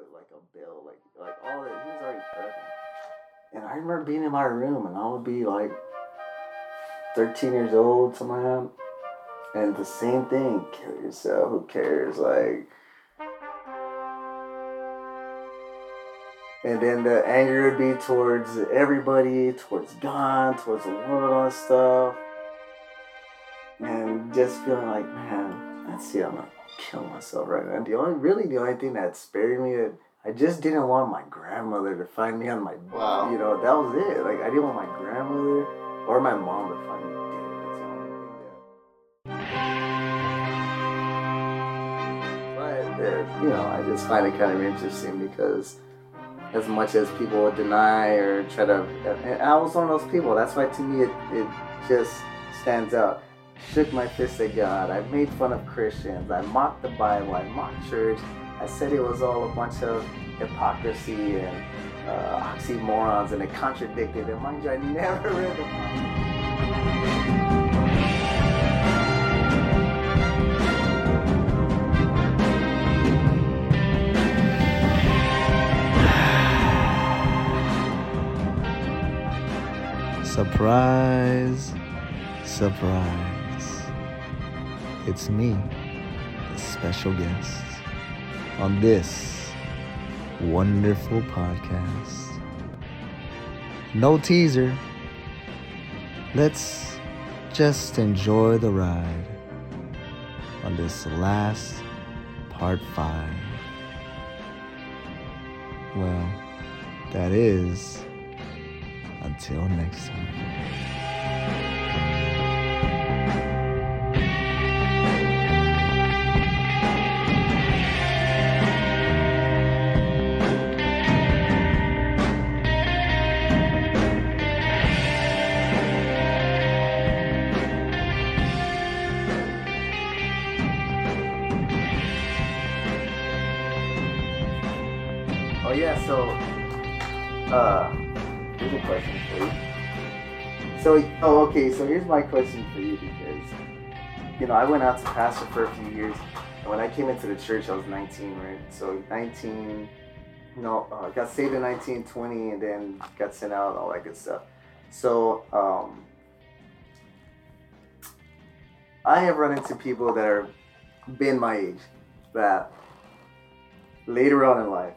put like a bill, like like all that. He was already prepping. And I remember being in my room, and I would be like 13 years old, that. And the same thing, kill yourself, who cares? Like, and then the anger would be towards everybody, towards God, towards the world, all that stuff. And just feeling like, man, I'm gonna kill myself right now. The only, really, the only thing that spared me, that I just didn't want my grandmother to find me on my, Wow. you know, that was it. Like, I didn't want my grandmother or my mom to find me dead. That's the only thing that. But, uh, you know, I just find it kind of interesting because as much as people would deny or try to, and I was one of those people. That's why to me it, it just stands out. Shook my fist at God. I made fun of Christians. I mocked the Bible. I mocked church. I said it was all a bunch of hypocrisy and uh, oxymorons, and it contradicted. And mind you, I never read the Bible. Surprise, surprise. It's me, the special guest, on this wonderful podcast. No teaser. Let's just enjoy the ride on this last part five. Well, that is until next time. So oh okay, so here's my question for you because you know I went out to pastor for a few years and when I came into the church I was 19, right? So 19 no, uh, got saved in 19, 20 and then got sent out, and all that good stuff. So um I have run into people that are been my age that later on in life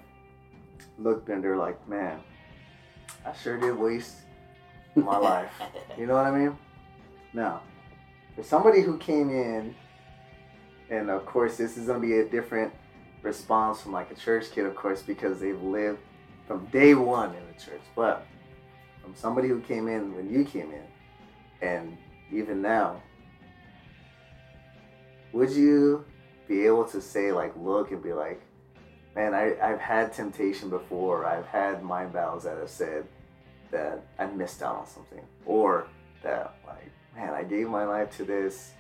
looked and they're like, man, I sure did waste my life. You know what I mean? Now, for somebody who came in, and of course, this is going to be a different response from like a church kid, of course, because they've lived from day one in the church. But from somebody who came in when you came in, and even now, would you be able to say, like, look and be like, man, I, I've had temptation before. I've had mind battles that have said that I missed out on something. Or that, like, man, I gave my life to this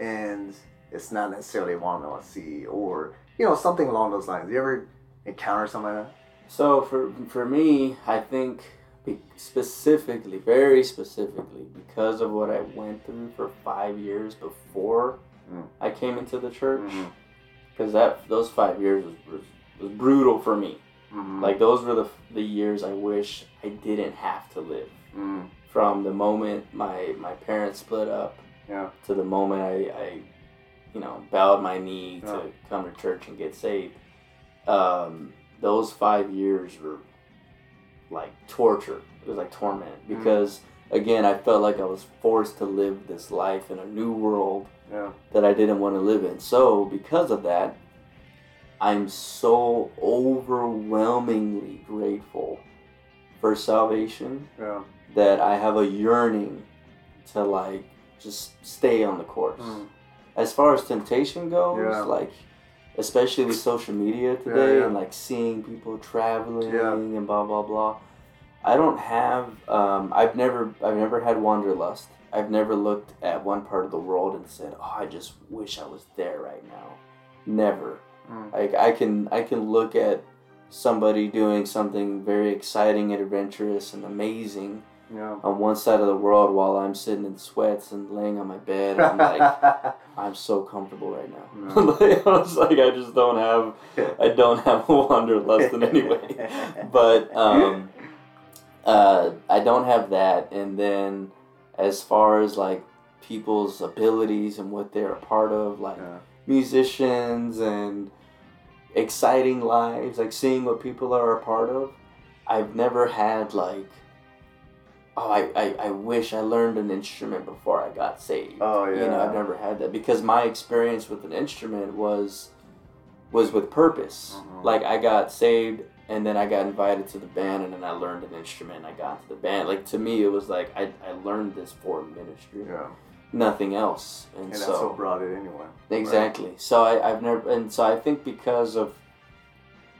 and it's not necessarily what I want to see. Or, you know, something along those lines. You ever encounter something like that? So for for me, I think specifically, very specifically, because of what I went through for five years before Mm. I came into the church, because that those five years was, was was brutal for me. Mhm. Like those were the the years I wish I didn't have to live. Mm. From the moment my my parents split up Yeah. to the moment I, I you know, bowed my knee Yeah. to come to church and get saved. Um, those five years were like torture. It was like torment Mm. because again, I felt like I was forced to live this life in a new world Yeah. that I didn't want to live in. So because of that, I'm so overwhelmingly grateful for salvation Yeah. that I have a yearning to like just stay on the course. Mm. As far as temptation goes, Yeah. like especially with social media today yeah. and like seeing people traveling and blah blah blah. I don't have um, I've never I've never had wanderlust. I've never looked at one part of the world and said, "Oh, I just wish I was there right now." Never. Mm. Like I can I can look at somebody doing something very exciting and adventurous and amazing Yeah. on one side of the world while I'm sitting in sweats and laying on my bed. I'm like, I'm so comfortable right now. Yeah. like, I was like, I just don't have, I don't have wanderlust in any way. But um, uh, I don't have that. And then as far as like people's abilities and what they're a part of, like yeah. Musicians and exciting lives, like seeing what people are a part of. I've never had like, oh, I, I, I wish I learned an instrument before I got saved. Oh yeah. You know, I've never had that because my experience with an instrument was was with purpose. Mhm. Like I got saved and then I got invited to the band and then I learned an instrument and I got into the band. Like to me it was like I, I learned this for ministry. Yeah. Nothing else. And, And that's so what brought it anyway. Exactly. So I, I've never, and so I think because of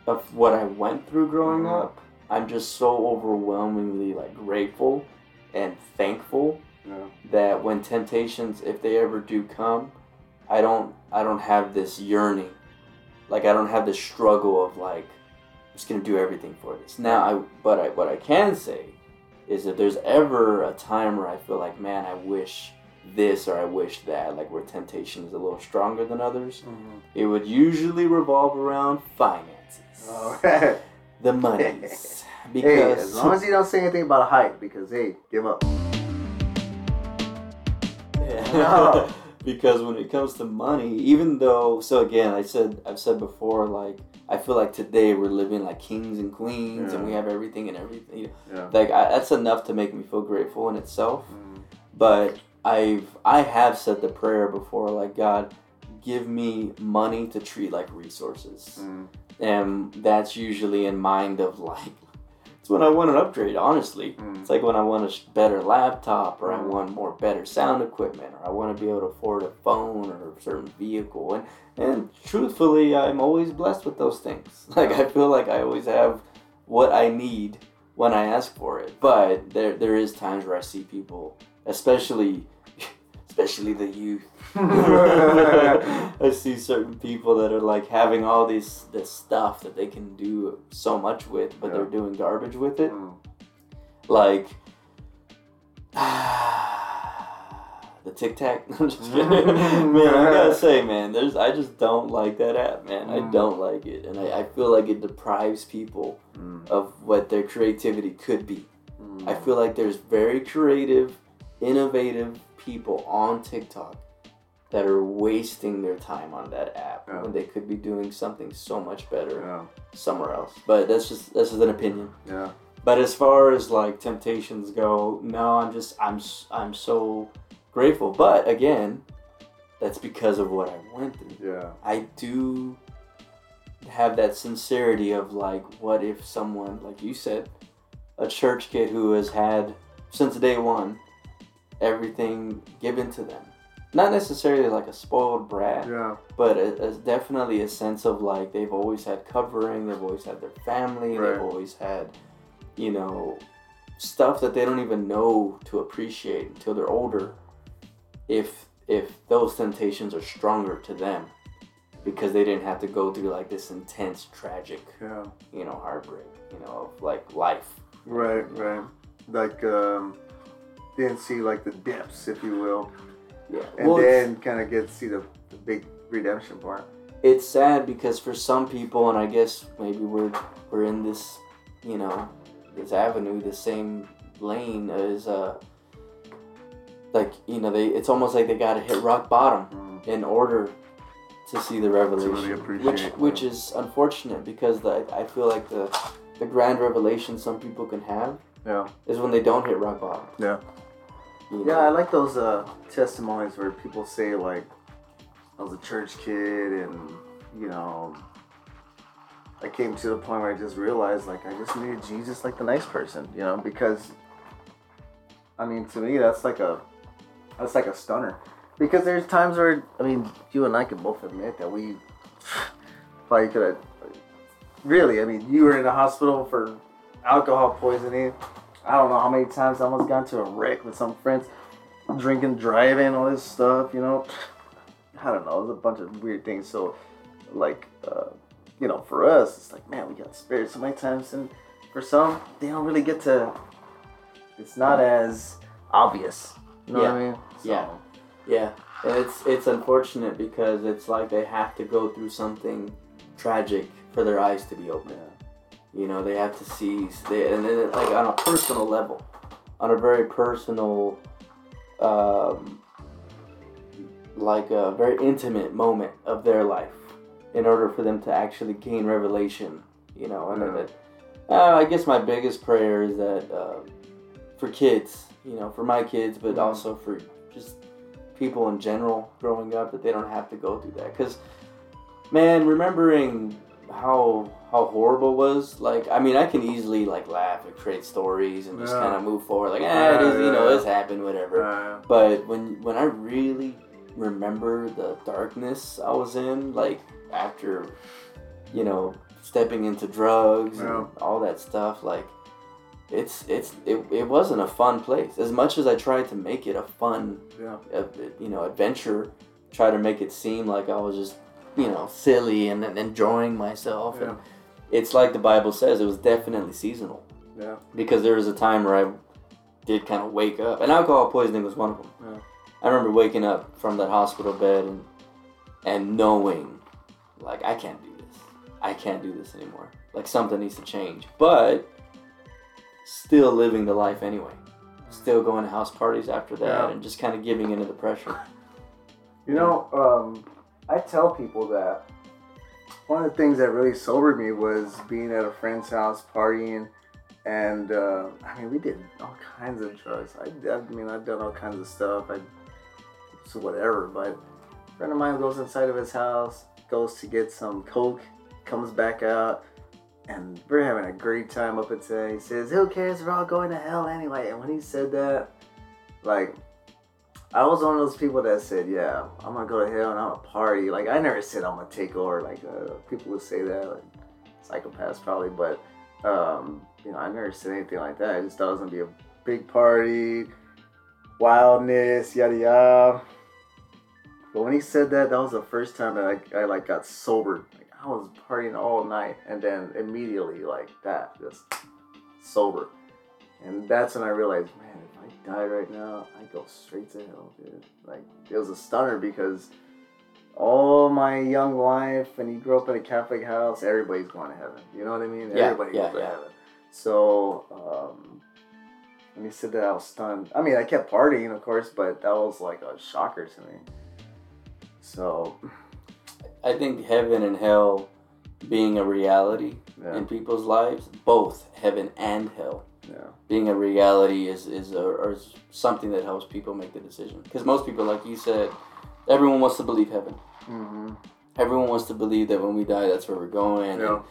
of what I went through growing Mhm. up, I'm just so overwhelmingly like grateful and thankful Yeah. that when temptations, if they ever do come, I don't, I don't have this yearning, like I don't have this struggle of like, I'm just gonna do everything for this. Now, I, but I, what I can say is if there's ever a time where I feel like, man, I wish this or I wish that, like where temptation is a little stronger than others, it would usually revolve around finances, the monies, hey, because as long as you don't say anything about a height, because hey, give up. Yeah. No. because when it comes to money, even though so again, I said I've said before, like I feel like today we're living like kings and queens, and we have everything and everything. Yeah. like I, that's enough to make me feel grateful in itself. Mm. But I've I have said the prayer before, like God, give me money to treat like resources, Mm. and that's usually in mind of like. It's when I want an upgrade, honestly. Mm. It's like when I want a better laptop, or I Mm. want more better sound equipment, or I want to be able to afford a phone or a certain vehicle. And and truthfully, I'm always blessed with those things. Like I feel like I always have what I need when I ask for it. But there there is times where I see people, especially especially the youth. I see certain people that are like having all these this stuff that they can do so much with, but Yeah. they're doing garbage with it Mm. like the Tic Tac. I'm just kidding. man, I gotta say, man, there's I just don't like that app, man. I Mm. don't like it, and I, I feel like it deprives people Mm. of what their creativity could be. Mm. I feel like there's very creative, innovative people on TikTok that are wasting their time on that app Yeah. when they could be doing something so much better Yeah. somewhere else. But that's just that's just an opinion. Yeah. But as far as like temptations go, no, I'm just I'm I'm so grateful. But again, that's because of what I went through. Yeah. I do have that sincerity of like, what if someone, like you said, a church kid who has had since day one everything given to them, not necessarily like a spoiled brat, Yeah. but it, it's definitely a sense of like they've always had covering, they've always had their family, Right. they've always had, you know, stuff that they don't even know to appreciate until they're older. If if those temptations are stronger to them, because they didn't have to go through like this intense, tragic, Yeah. you know, heartbreak, you know, of like life. Right. Right. Like um, didn't see like the depths, if you will, Yeah. and well, then kind of get to see the, the big redemption part. it's sad because for some people, and I guess maybe we're we're in this, you know, this avenue, the same lane as uh, like you know they. It's almost like they got to hit rock bottom Mm. in order to see the revelation, appreciate which it, which yeah. is unfortunate because the, I feel like the the grand revelation some people can have Yeah. is when they don't hit rock bottom. Yeah. You Yeah, I like those uh, testimonies where people say like, I was a church kid and you know, I came to the point where I just realized like I just needed Jesus like the nice person, you know, because I mean to me that's like a that's like a stunner. Because there's times where I mean you and I can both admit that we probably could have really, I mean, you were in the hospital for alcohol poisoning. I don't know how many times I almost got into a wreck with some friends, drinking, driving, all this stuff, you know. I don't know, there's a bunch of weird things. So, like, uh, you know, for us, it's like, man, we got spared so many times, and for some, they don't really get to it's not as obvious. You know what I mean? Yeah. Yeah, and it's it's unfortunate because it's like they have to go through something tragic for their eyes to be open. You know, they have to see, they, and then like on a personal level, on a very personal, um, like a very intimate moment of their life, in order for them to actually gain revelation. You know, and Yeah. uh, I guess my biggest prayer is that uh, for kids, you know, for my kids, but Mhm. also for just people in general growing up, that they don't have to go through that. Because, man, remembering how how horrible it was, like, I mean, I can easily like laugh and create stories and just Yeah. kind of move forward, like, eh, it is, you know, this happened, whatever. But when when I really remember the darkness I was in, like after, you know, stepping into drugs and all that stuff, like it's it's it, it wasn't a fun place. As much as I tried to make it a fun, yeah. uh, you know, adventure, try to make it seem like I was just, you know, silly and, and enjoying myself. Yeah. And it's like the Bible says, it was definitely seasonal Yeah. because there was a time where I did kind of wake up, and alcohol poisoning was one of them. Yeah. I remember waking up from that hospital bed and and knowing, like, I can't do this. I can't do this anymore. Like something needs to change, but still living the life anyway. Still going to house parties after that, Yeah. and just kind of giving into the pressure. You know, um, I tell people that one of the things that really sobered me was being at a friend's house partying, and uh, I mean, we did all kinds of drugs. I, I mean, I've done all kinds of stuff. I so whatever, but a friend of mine goes inside of his house, goes to get some coke, comes back out, and we're having a great time up until he says, "Who cares? We're all going to hell anyway." And when he said that, like. I was one of those people that said, "Yeah, I'm gonna go to hell and I'm gonna party." Like I never said I'm gonna take over. Like uh, people would say that, like psychopaths probably, but um, you know, I never said anything like that. I just thought it was gonna be a big party, wildness, yada yada. But when he said that, that was the first time that I, I like got sober. Like I was partying all night, and then immediately like that, just sober. And that's when I realized, man, die right now, I go straight to hell, dude. Like it was a stunner because all my young life, and you grew up in a Catholic house, everybody's going to heaven. You know what I mean? Yeah, Everybody yeah, goes to yeah. heaven. So um, when he said that, I was stunned. I mean, I kept partying, of course, but that was like a shocker to me. So I think heaven and hell being a reality yeah, in people's lives, both heaven and hell, yeah, being a reality is is, a, or is something that helps people make the decision. Because most people, like you said, everyone wants to believe heaven. hmm Everyone wants to believe that when we die, that's where we're going. yeah, And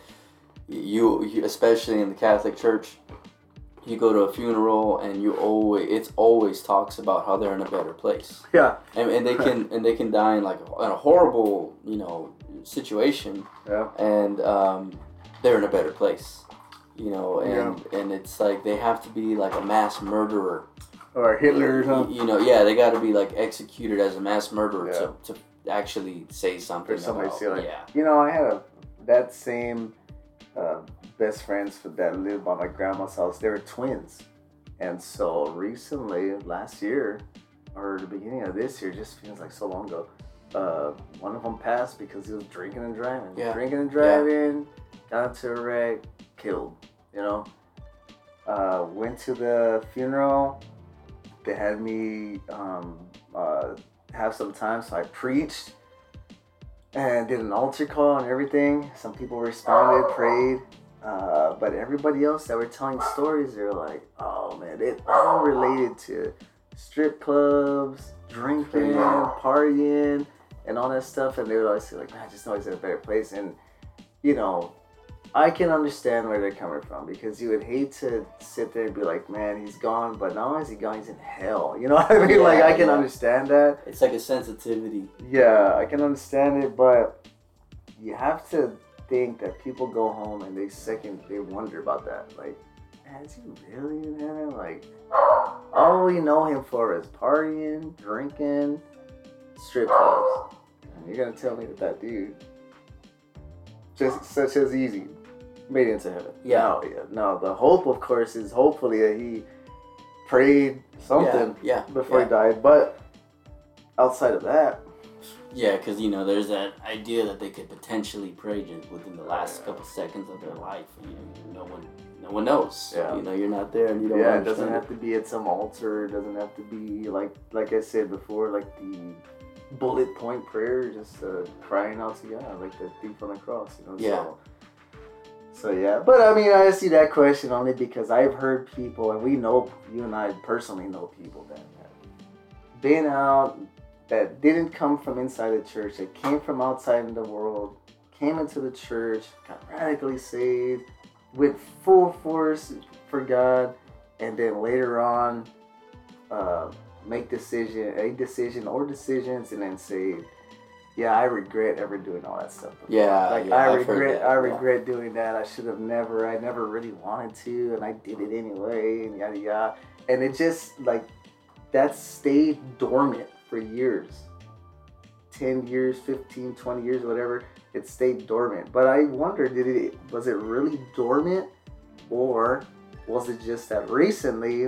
you, you, especially in the Catholic Church, you go to a funeral and you always it's always talks about how they're in a better place. yeah, and, and they can and they can die in like in a horrible you know situation yeah, and um, they're in a better place you know and and it's like they have to be like a mass murderer or Hitler, huh? you, you know yeah they got to be like executed as a mass murderer Yeah. to, to actually say something For somebody to about, like, yeah You know, I had a that same uh, best friends for that lived by my grandma's house. They were twins, and so recently, last year or the beginning of this year, just feels like so long ago. Uh, one of them passed because he was drinking and driving. Yeah. Drinking and driving, got into a wreck, killed. You know. Uh, went to the funeral. They had me um, uh, have some time, so I preached and did an altar call and everything. Some people responded, prayed, uh, but everybody else that were telling stories, they were like, "Oh man, it all related to strip clubs, drinking, partying, and all that stuff." And they would always say, "Like, man, I just know he's in a better place." And you know, I can understand where they're coming from because you would hate to sit there and be like, "Man, he's gone," but not only is he gone, he's in hell. You know what I mean? like, I can Yeah, yeah. understand that. it's like a sensitivity Yeah, I can understand it, but you have to think that people go home and they second they wonder about that. Like, man, is he really in heaven? Like, all we know him for is partying, drinking, strip clubs. And you're gonna tell me that that dude, just such as easy, made it into heaven? Yeah. No, yeah. No, the hope, of course, is hopefully that he prayed something Yeah, before yeah. he died. But outside of that, Yeah, because you know, there's that idea that they could potentially pray just within the last Yeah. couple seconds of their life. You know, no one, no one knows. Yeah. You know, you're not there, and you don't. yeah, it doesn't have to be at some altar. It doesn't have to be like like I said before, like the bullet point prayer, just uh, crying out to God, like the thief on the cross. You know. Yeah. So, so yeah, but I mean, I see that question only because I've heard people, and we know you and I personally know people that have been out that didn't come from inside the church, that came from outside in the world, came into the church, got radically saved, went full force for God, and then later on, uh, make decision, a decision or decisions, and then say, "Yeah, I regret ever doing all that stuff." before." Yeah, like yeah, I I've regret, I yeah. regret doing that. I should have never. I never really wanted to, and I did it anyway, and yada yada. And it just like that stayed dormant for years 10 years 15 20 years whatever it stayed dormant but i wonder did it was it really dormant or was it just that recently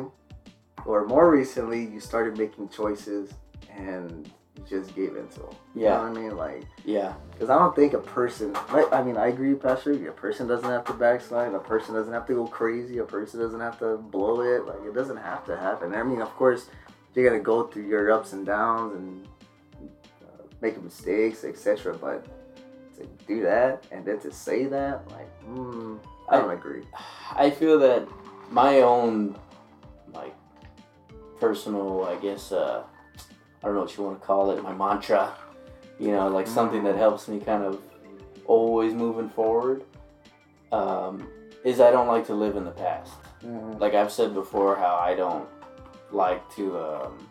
or more recently you started making choices and just gave into them you know Yeah, what i mean like yeah, because I don't think a person, like, I mean, I agree with Pastor. A person doesn't have to backslide. A person doesn't have to go crazy. A person doesn't have to blow it. Like, it doesn't have to happen. I mean, of course, you're going to go through your ups and downs and uh, make mistakes, etc. But to do that and then to say that, like, mm, I don't agree. I feel that my own, like, personal, I guess, uh, I don't know what you want to call it, my mantra, you know, like something that helps me kind of always moving forward, um, is I don't like to live in the past. Mhm. Like I've said before, how I don't like to, um,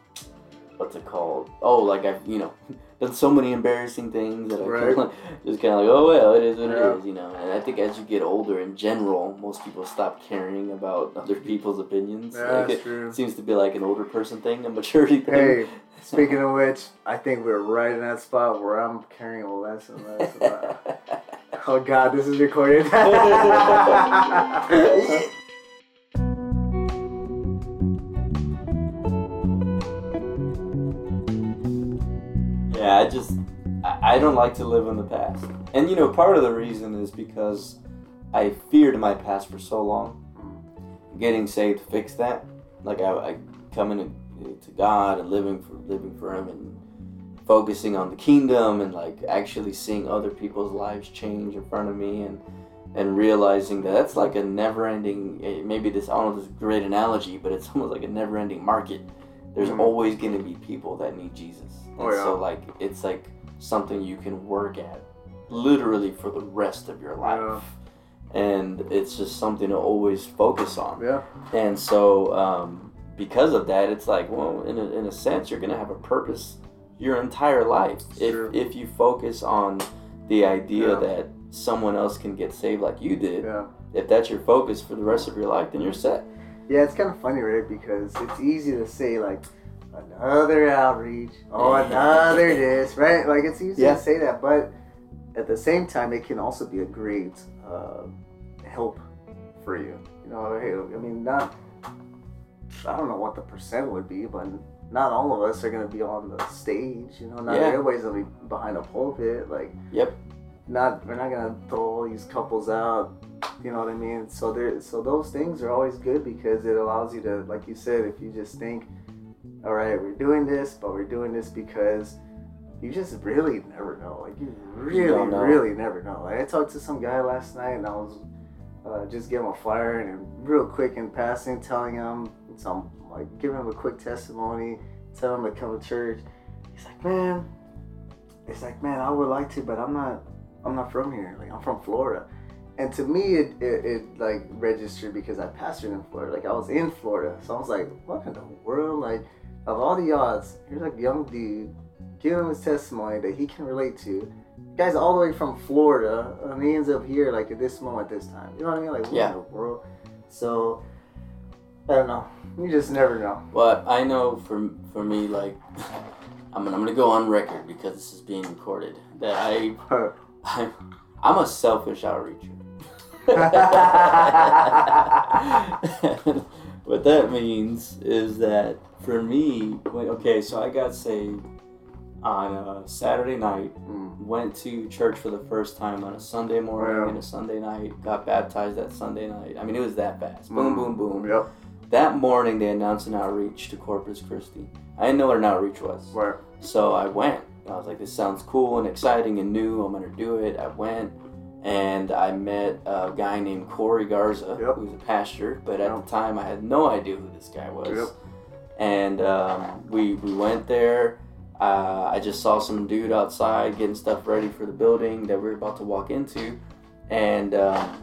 what's it called? Oh, like I've, you know, done so many embarrassing things that I Right. just kind of like, oh well, it is what Yeah. it is, you know. And I think as you get older, in general, most people stop caring about other people's opinions. Yeah, Like, that's it true. seems to be like an older person thing, a maturity thing. Hey, speaking of which, I think we're right in that spot where I'm caring less and less. About, oh God, this is recorded. I don't like to live in the past, and you know, part of the reason is because I feared my past for so long. Getting saved fixed that. Like I, I coming to, God and living for living for Him and focusing on the kingdom and like actually seeing other people's lives change in front of me and and realizing that that's like a never-ending. eh, Maybe this I don't know this is a great analogy, but it's almost like a never-ending market. There's Mhm. always going to be people that need Jesus. And Oh, yeah. so like it's like something you can work at literally for the rest of your life. And it's just something to always focus on. yeah. And so um, because of that, it's like, well, in a, in a sense, you're going to have a purpose your entire life if, if you focus on the idea Yeah. that someone else can get saved like you did. Yeah. If that's your focus for the rest of your life, then you're set. Yeah, it's kind of funny, right? Because it's easy to say like another outreach, oh another this, right? Like it's easy Yeah. to say that, but at the same time, it can also be a great uh, help for you. You know, hey, I mean, not I don't know what the percent would be, but not all of us are gonna be on the stage. You know, not Yeah. everybody's gonna be behind a pulpit. Like, Yep. not we're not gonna throw all these couples out you know what i mean so there so those things are always good because it allows you to like you said if you just think all right we're doing this but we're doing this because you just really never know like you really don't really never know like i talked to some guy last night and i was uh, just giving him a flyer and real quick in passing telling him some like giving him a quick testimony telling him to come to church he's like man it's like man i would like to but i'm not I'm not from here. Like I'm from Florida, and to me it, it, it like registered because I pastored in Florida. Like I was in Florida, so I was like, what in the world? Like of all the odds, here's a young dude giving him his testimony that he can relate to. Guy's all the way from Florida, and he ends up here like at this moment, this time. You know what I mean? Like what Yeah. in the world? So I don't know. You just never know. But I know for for me, like I'm gonna, I'm gonna go on record because this is being recorded that I I'm, I'm a selfish outreacher. what that means is that for me, okay, so I got saved on a Saturday night, Mm. went to church for the first time on a Sunday morning Wow. and a Sunday night, got baptized that Sunday night. I mean, it was that fast. Boom, Mm. boom, boom. Yep. That morning, they announced an outreach to Corpus Christi. I didn't know what an outreach was. Where? So I went. I was like, this sounds cool and exciting and new. I'm going to do it. I went and I met a guy named Corey Garza, Yep. who's a pastor, but at Yep. the time I had no idea who this guy was. Yep. And um, we, we went there. Uh, I just saw some dude outside getting stuff ready for the building that we were about to walk into. And um,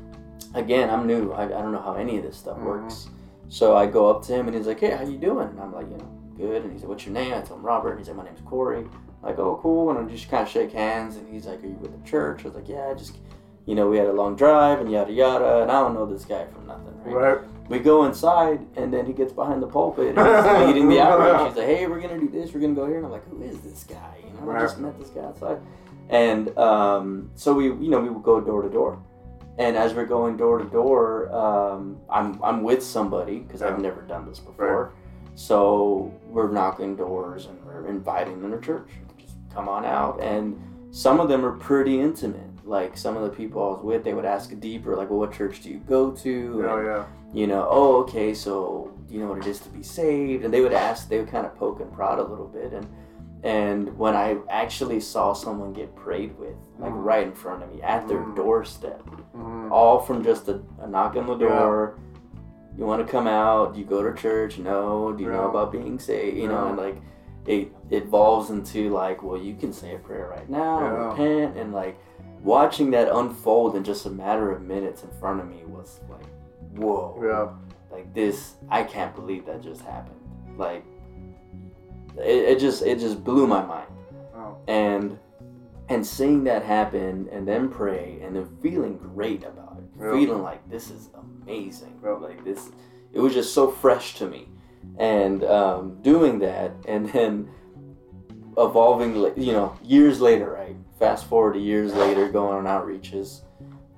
again, I'm new. I, I don't know how any of this stuff Mhm. works. So I go up to him and he's like, hey, how you doing? And I'm like, you know, good. And he said, what's your name? I told him Robert. And he said, my name's Corey. I'm like, oh, cool. And I just kind of shake hands. And he's like, are you with the church? I was like, yeah, I just, you know, we had a long drive and yada yada. And I don't know this guy from nothing, right? Right. We go inside, and then he gets behind the pulpit and he's leading the outreach. He's like, "Hey, we're gonna do this. We're gonna go here." And I'm like, "Who is this guy?" You know, I just met this guy outside, and um, so we, you know, we would go door to door, and as we're going door to door, um, I'm I'm with somebody because I've never done this before, so we're knocking doors and we're inviting them to church. Just come on out, and some of them are pretty intimate. Like some of the people I was with, they would ask deeper, like, "Well, what church do you go to?" Oh And, yeah. you know, oh, okay, so do you know what it is to be saved? And they would ask, they would kind of poke and prod a little bit. And and when I actually saw someone get prayed with, like Mm. right in front of me at their Mm. doorstep, Mhm. all from just a, a knock on the Yeah. door. You want to come out? Do you go to church? No. Do you know about being saved? You know, and like it evolves into like, well, you can say a prayer right now, Yeah. repent, and like watching that unfold in just a matter of minutes in front of me was like, whoa. Yeah. like this i can't believe that just happened. Like it, it just it just blew my mind. And and seeing that happen and then pray and then feeling great about it Yeah. feeling like this is amazing. Yeah. like this it was just so fresh to me. And um, doing that and then evolving like you know years later right fast forward to years later going on outreaches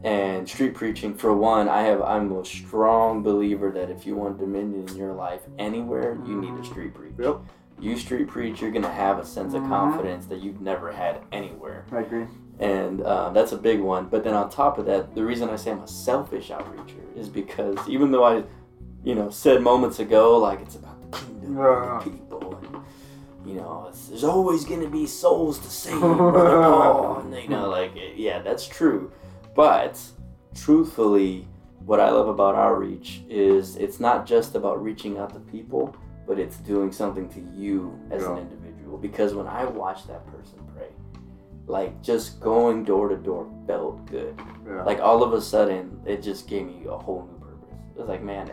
and street preaching for one i have i'm a strong believer that if you want dominion in your life anywhere you need a street preach Yep. you street preach you're going to have a sense of Mhm. confidence that you've never had anywhere I agree. and uh, that's a big one but then on top of that the reason i say i'm a selfish outreacher is because even though i you know said moments ago like it's about the kingdom Yeah. the people and you know there's always going to be souls to save brother. Paul and you know like yeah that's true. But truthfully what i love about outreach is it's not just about reaching out to people but it's doing something to you as an individual. Because when i watch that person pray like just going door to door felt good. Yeah. like all of a sudden it just gave me a whole new purpose. It was like man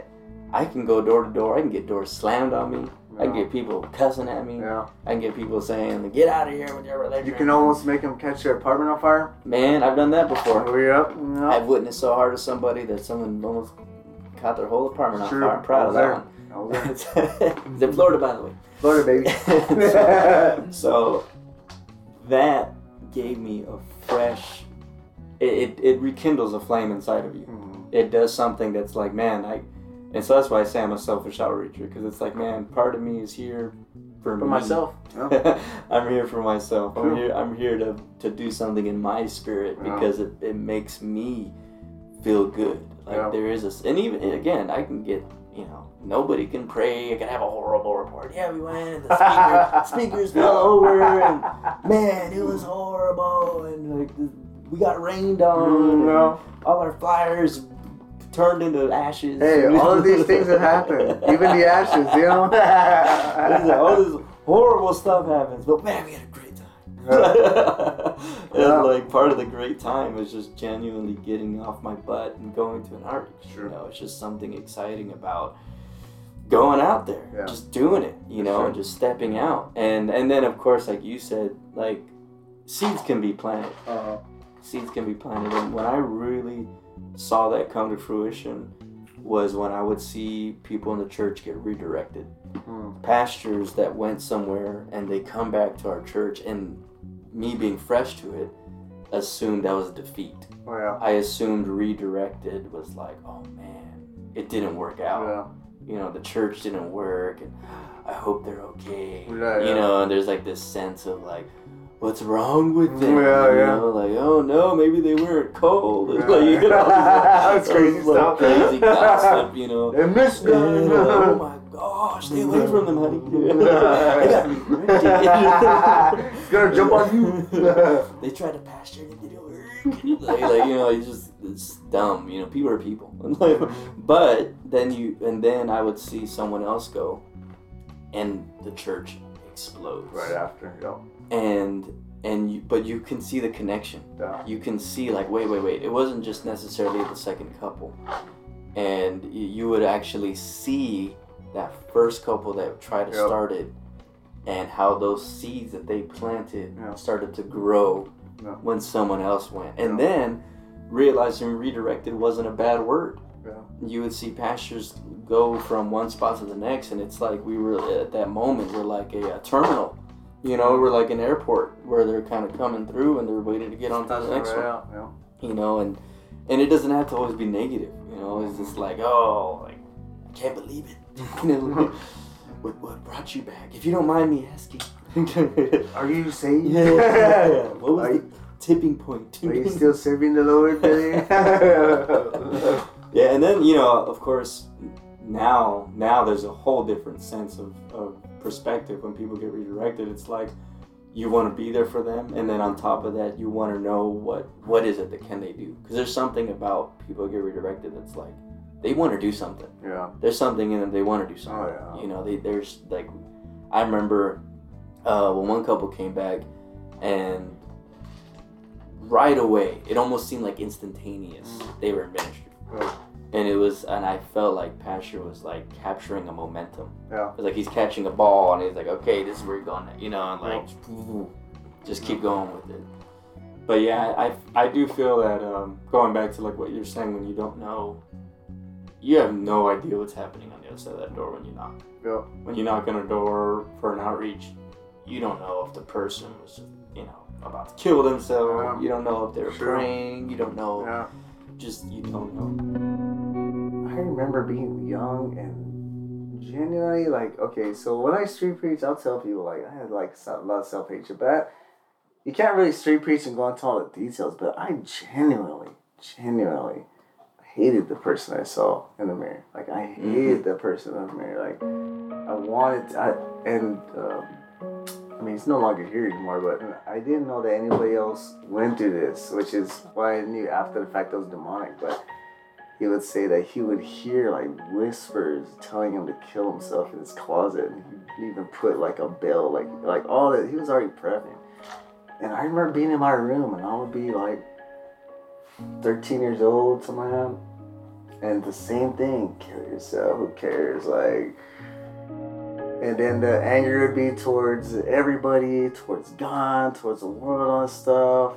i can go door to door i can get doors slammed on me i can get people cussing at me Yeah. i can get people saying get out of here with your religion You can almost make them catch their apartment on fire. man i've done that before Oh, yep. Yeah. i've witnessed so hard to somebody that someone almost caught their whole apartment on fire i'm proud of that was I was there. one it's in florida by the way Florida, baby. so that gave me a fresh it, it, it rekindles a flame inside of you Mhm. it does something that's like man i and so that's why i say i'm a selfish outreacher because it's like man part of me is here for, For myself. Yeah. i'm here for myself i'm here i'm here to, to do something in my spirit Yeah. because it, it makes me feel good like Yeah. there is a and even again i can get you know nobody can pray i can have a horrible report yeah we went and the speaker speakers fell over and man it was horrible and like we got rained on mm, No. all our flyers turned into ashes Hey, all of these things have happened. Even the ashes, you know. Like, all this horrible stuff happens but man we had a great time and Yeah. like part of the great time was just genuinely getting off my butt and going to an art. Sure. you know it's just something exciting about going out there Yeah. just doing it you know Sure. and just stepping out and and then of course like you said like seeds can be planted Uh, seeds can be planted and when i really saw that come to fruition was when i would see people in the church get redirected hmm. pastors that went somewhere and they come back to our church and me being fresh to it assumed that was a defeat Oh yeah. i assumed redirected was like oh man it didn't work out Yeah. you know the church didn't work and I hope they're okay. Right, you know, and there's like this sense of like, what's wrong with them? Yeah, you yeah. know, like oh no, maybe they weren't cold. Yeah. like you know, That's crazy like stuff. crazy gossip. You know. They missed them. Uh, oh my gosh, stay away from them, honey. they got me gonna jump on you. they tried to pasture and work. like, like, you know, it's just it's dumb. You know, people are people. but then you and then I would see someone else go, and the church explodes. right after, yeah. And and you, but you can see the connection. yeah. You can see like, wait, wait, wait. It wasn't just necessarily the second couple, and you would actually see that first couple that tried to Yep. start it, and how those seeds that they planted Yeah. started to grow Yeah. when someone else went, and then realizing redirected wasn't a bad word. You would see pastors go from one spot to the next, and it's like we were at that moment. We're like a, uh terminal, you know. We're like an airport where they're kind of coming through, and they're waiting to get on to the next right one out, yeah. you know, and and it doesn't have to always be negative, you know. It's just like, oh, like I can't believe it, you know. what, what brought you back? If you don't mind me asking. Are you saved? yeah. What was Are the you, tipping point? are you still serving the Lord, yeah, and then you know, of course, now now there's a whole different sense of, of perspective when people get redirected. It's like you want to be there for them, and then on top of that, you want to know what what is it that can they do? Because there's something about people get redirected that's like they want to do something. yeah. There's something in them they want to do something. Oh, yeah. You know, they there's like I remember uh, when one couple came back and right away it almost seemed like instantaneous Mm. they were in ministry Oh, and it was and i felt like pastor was like capturing a momentum yeah. it was like he's catching a ball and he's like okay this is where you're going you know and like just keep going with it but yeah i i do feel that um, going back to like what you're saying when you don't know you have no idea what's happening on the other side of that door when you knock Yeah. when you knock on a door for an outreach, you don't know if the person was, you know, about to kill themselves. Yeah. You don't know if they're Sure. praying. You don't know. Yeah. Just you don't know. I remember being young and genuinely like, okay, so when I street preach, I'll tell people like I had like a lot of self hatred, but I- you can't really street preach and go into all the details. But I genuinely, genuinely hated the person I saw in the mirror. Like I hated the person in the mirror. Like I wanted, I and um, I mean, he's no longer here anymore. But I didn't know that anybody else went through this, which is why I knew after the fact that was demonic. But he would say that he would hear like whispers telling him to kill himself in his closet. And he'd even put like a bell, like like all that. He was already prepping. And I remember being in my room, and I would be like 13 years old, something like that. And the same thing, kill yourself. Who cares? Like. And then the anger would be towards everybody, towards God, towards the world, all this stuff.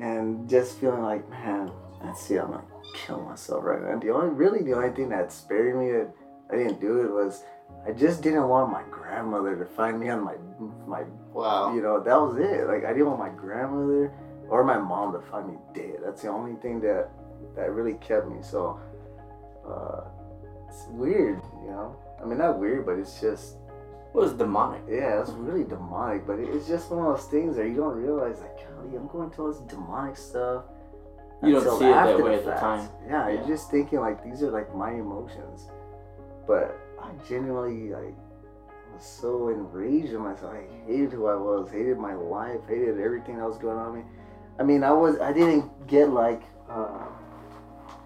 And just feeling like, man, that's it. I'm gonna kill myself right now. And The only, really, the only thing that spared me that I didn't do it was I just didn't want my grandmother to find me on my, my, Wow. you know, that was it. Like I didn't want my grandmother or my mom to find me dead. That's the only thing that that really kept me. So, uh, it's weird, you know. I mean, not weird, but it's just What is demonic? yeah, it was really demonic, but it's just one of those things that you don't realize, like, golly, I'm going this demonic stuff. You don't see it that after way the at the time. Yeah, Yeah. you're just thinking, like, these are, like, my emotions. But I genuinely, like, was so enraged with myself. I hated who I was, hated my life, hated everything that was going on with me. I mean, I was, I didn't get, like, uh,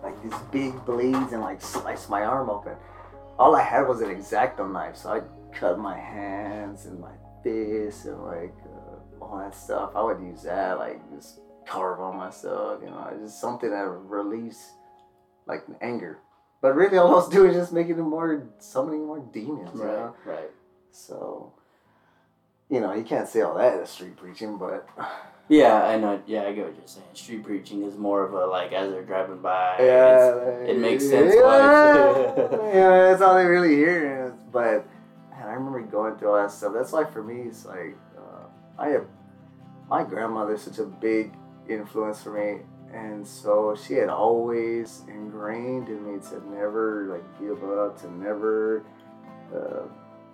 like these big blades and, like, slice my arm open. All I had was an X-Acto knife, so I cut my hands and my fists and like uh, all that stuff. I would use that, like just carve on myself, you know, it's just something that release like anger. But really, all I was doing is just making it more, summoning more demons, you know. Right. So, you know, you can't say all that as street preaching, but Yeah, I know. Yeah, I get what you're saying. Street preaching is more of a like as they're driving by. yeah, it makes sense Yeah, yeah, that's all they really hear. But remember going through all that stuff. That's why for me, it's like uh, I have my grandmother's such a big influence for me, And so she had always ingrained in me to never like give up, to never uh,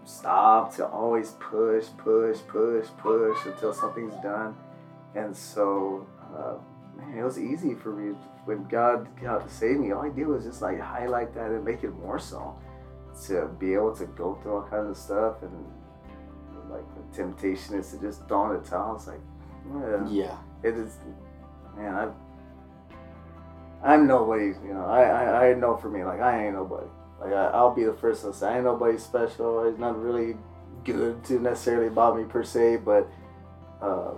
stop, to always push, push, push, push until something's done. And so, uh, man, it was easy for me when God got to save me. All I did was just like highlight that and make it more so to be able to go through all kinds of stuff and like the temptation is to just dawn it towel. It's like, yeah, Yeah. it is, man. I, I'm nobody. You know, I, I, I know for me, like I ain't nobody. Like I, I'll be the first to say I ain't nobody special. It's not really good to necessarily about me per se, but uh,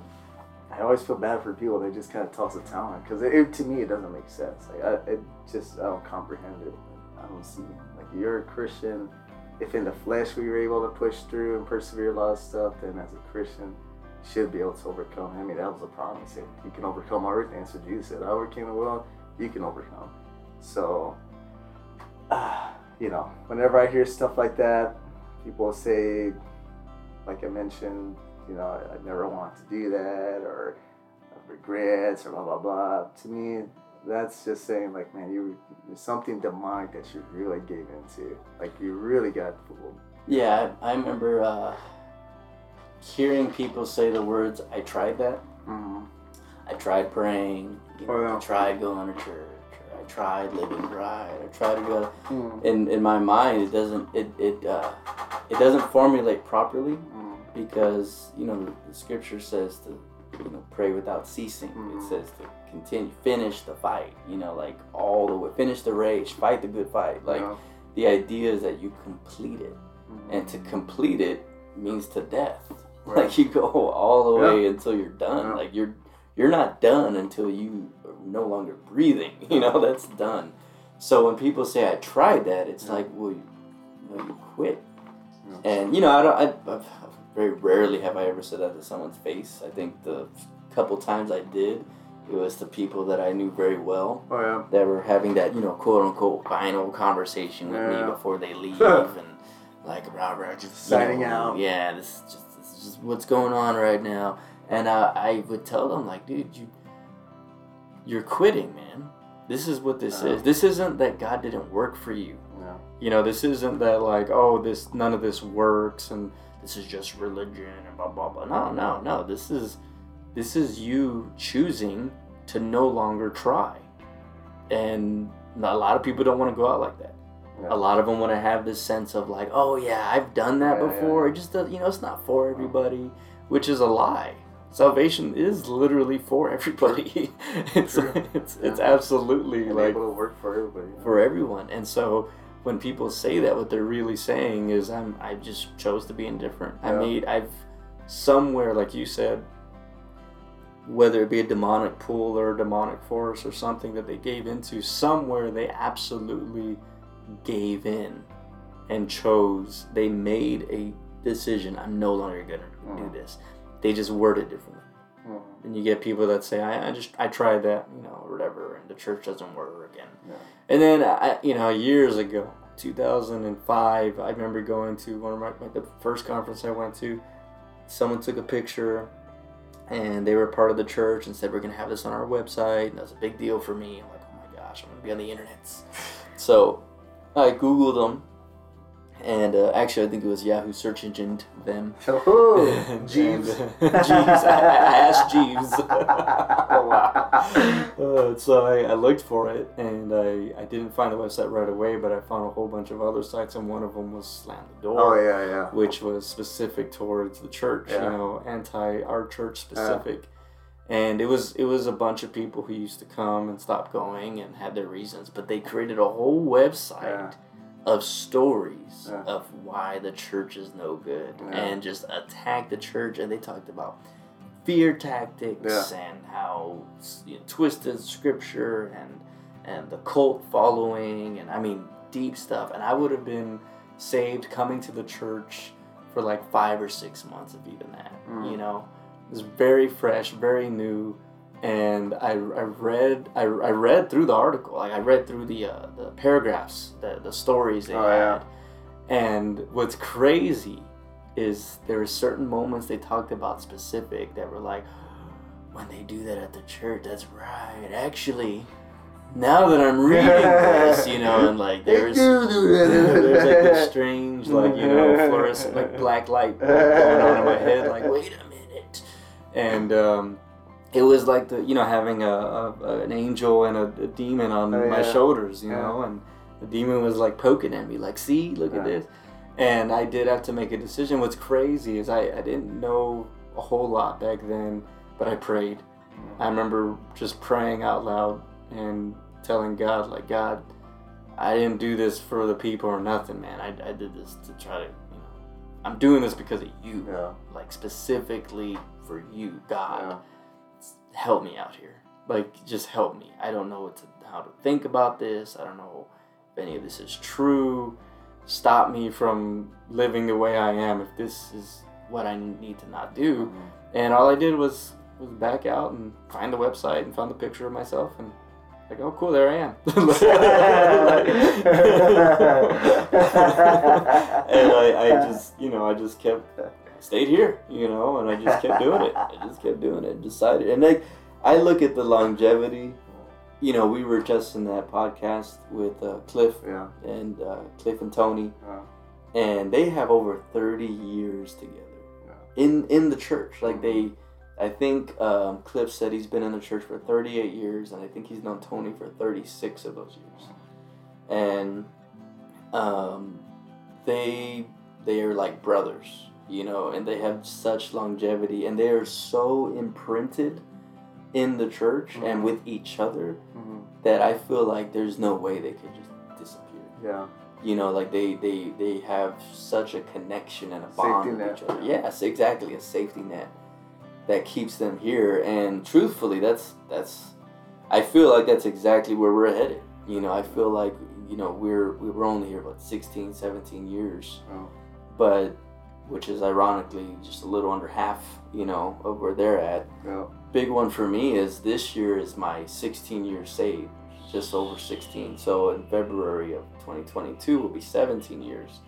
I always feel bad for people that just kind of toss a talent because it, it- to me it doesn't make sense. Like I, it just I don't comprehend it. I don't see it. You're a Christian. If in the flesh we were able to push through and persevere a lot of stuff, then as a Christian, should be able to overcome. I mean, that was a promise. If you can overcome everything, so Jesus said, "I overcame the world. You can overcome." So, uh, you know, whenever I hear stuff like that, people say, like I mentioned, you know, I, I never want to do that or regrets or blah blah blah. To me, that's just saying like, man, you there's something demonic that you really gave into. Like you really got fooled. Yeah, I, I remember uh, hearing people say the words, I tried that. Mm-hmm. I tried praying. You know, Oh, yeah. I tried going to church. Or I tried living right. I tried to go. Mm-hmm. In in my mind, it doesn't it it uh, it doesn't formulate properly because you know the, the scripture says to you know pray without ceasing. Mhm. It says to continue, finish the fight. You know, like all the way, finish the race, fight the good fight. Like Yeah. the idea is that you complete it, Mhm. and to complete it means to death. Right. Like you go all the Yeah. way until you're done. Yeah. Like you're you're not done until you are no longer breathing. You know that's done. So when people say I tried that, it's like well, you, no, you quit. And you know I don't. I, I've, very rarely have I ever said that to someone's face. I think the couple times I did, it was the people that I knew very well Oh yeah. that were having that, you know, quote unquote final conversation with Yeah. me before they leave and like Robert, just you Signing know, out. Yeah, this is just this is just what's going on right now. And uh, I would tell them like, dude, you you're quitting, man. This is what this Yeah. is. This isn't that God didn't work for you. Yeah. You know, this isn't that like, oh, this none of this works and this is just religion and blah blah blah. No, no, no. This is this is you choosing to no longer try. And a lot of people don't want to go out like that. Yeah. A lot of them want to have this sense of like, oh yeah, I've done that Yeah, yeah, before. It just does, you know, it's not for everybody, which is a lie. Salvation is literally for everybody. it's True. it's it's absolutely And like able to work for everybody. for everyone. And so when people say that, what they're really saying is, I'm I just chose to be indifferent. I made I've somewhere like you said, whether it be a demonic pull or a demonic force or something that they gave into, somewhere they absolutely gave in and chose. They made a decision. I'm no longer gonna do Mhm. this. They just word it differently. And you get people that say, I, I just I tried that, you know, or whatever, and the church doesn't work. again. Yeah. and then I, you know, years ago, 2005, I remember going to one of my like, the first conference I went to. Someone took a picture, and they were part of the church and said we're gonna have this on our website. And that was a big deal for me. I'm like, oh my gosh, I'm gonna be on the internet. So I googled them, and uh, actually I think it was Yahoo search engine them. Oh, And- Jeeves. and, uh, Jeeves. I, I asked Jeeves. uh, so I, I looked for it, and I, I didn't find the website right away, but I found a whole bunch of other sites, and one of them was Slam the Door, Oh yeah, yeah. which was specific towards the church, Yeah. you know, anti our church specific. And it was it was a bunch of people who used to come and stop going and had their reasons, but they created a whole website Yeah. Of stories Yeah. of why the church is no good Yeah. and just attack the church and they talked about fear tactics Yeah. and how you know, twisted scripture and and the cult following and I mean deep stuff and I would have been saved coming to the church for like 5 or 6 months of even that Mm. you know it was very fresh very new and I, I read I, I read through the article like I read through the uh, the paragraphs the, the stories they Oh, had yeah. and what's crazy is there were certain moments they talked about specific that were like when they do that at the church, that's right. Actually, now that I'm reading this, you know, and like there's do do that. there's like this strange, like you know, fluorescent, like black light going on in my head. Like, wait a minute, and um, it was like the you know having a, a an angel and a, a demon on Oh, my shoulders, you Yeah. know, and the demon was like poking at me, like, see, look at this, and I did have to make a decision. What's crazy is I I didn't know a whole lot back then, but I prayed. I remember just praying out loud and telling God, like, God, I didn't do this for the people or nothing, man. I, I did this to try to, you know, I'm doing this because of you, Yeah. like specifically for you, God. Help me out here. Like, just help me. I don't know what to, how to think about this. I don't know if any of this is true. Stop me from living the way I am if this is what I need to not do. Mhm. And all I did was was back out and find the website and found the picture of myself and like, oh cool, there I am. and I, I just you know, I just kept stayed here, you know, and I just kept doing it. I just kept doing it. Decided and like I look at the longevity you know, we were just in that podcast with uh, Cliff Yeah. and uh, Cliff and Tony, Yeah. and they have over thirty years together Yeah. in in the church. Like they, I think um, Cliff said he's been in the church for thirty eight years, and I think he's known Tony for thirty six of those years. And um, they they are like brothers, you know, and they have such longevity, and they are so imprinted in the church Mhm. and with each other Mhm. that I feel like there's no way they could just disappear Yeah. you know like they they they have such a connection and a Safety bond with net. each other yes exactly a safety net that keeps them here and truthfully that's that's i feel like that's exactly where we're headed you know i feel like you know we're we were only here about 16 17 years Oh. but which is ironically just a little under half you know of where they're at Yeah. big one for me is this year is my 16 year saved, just over 16. So in February of 2022 will be 17 years.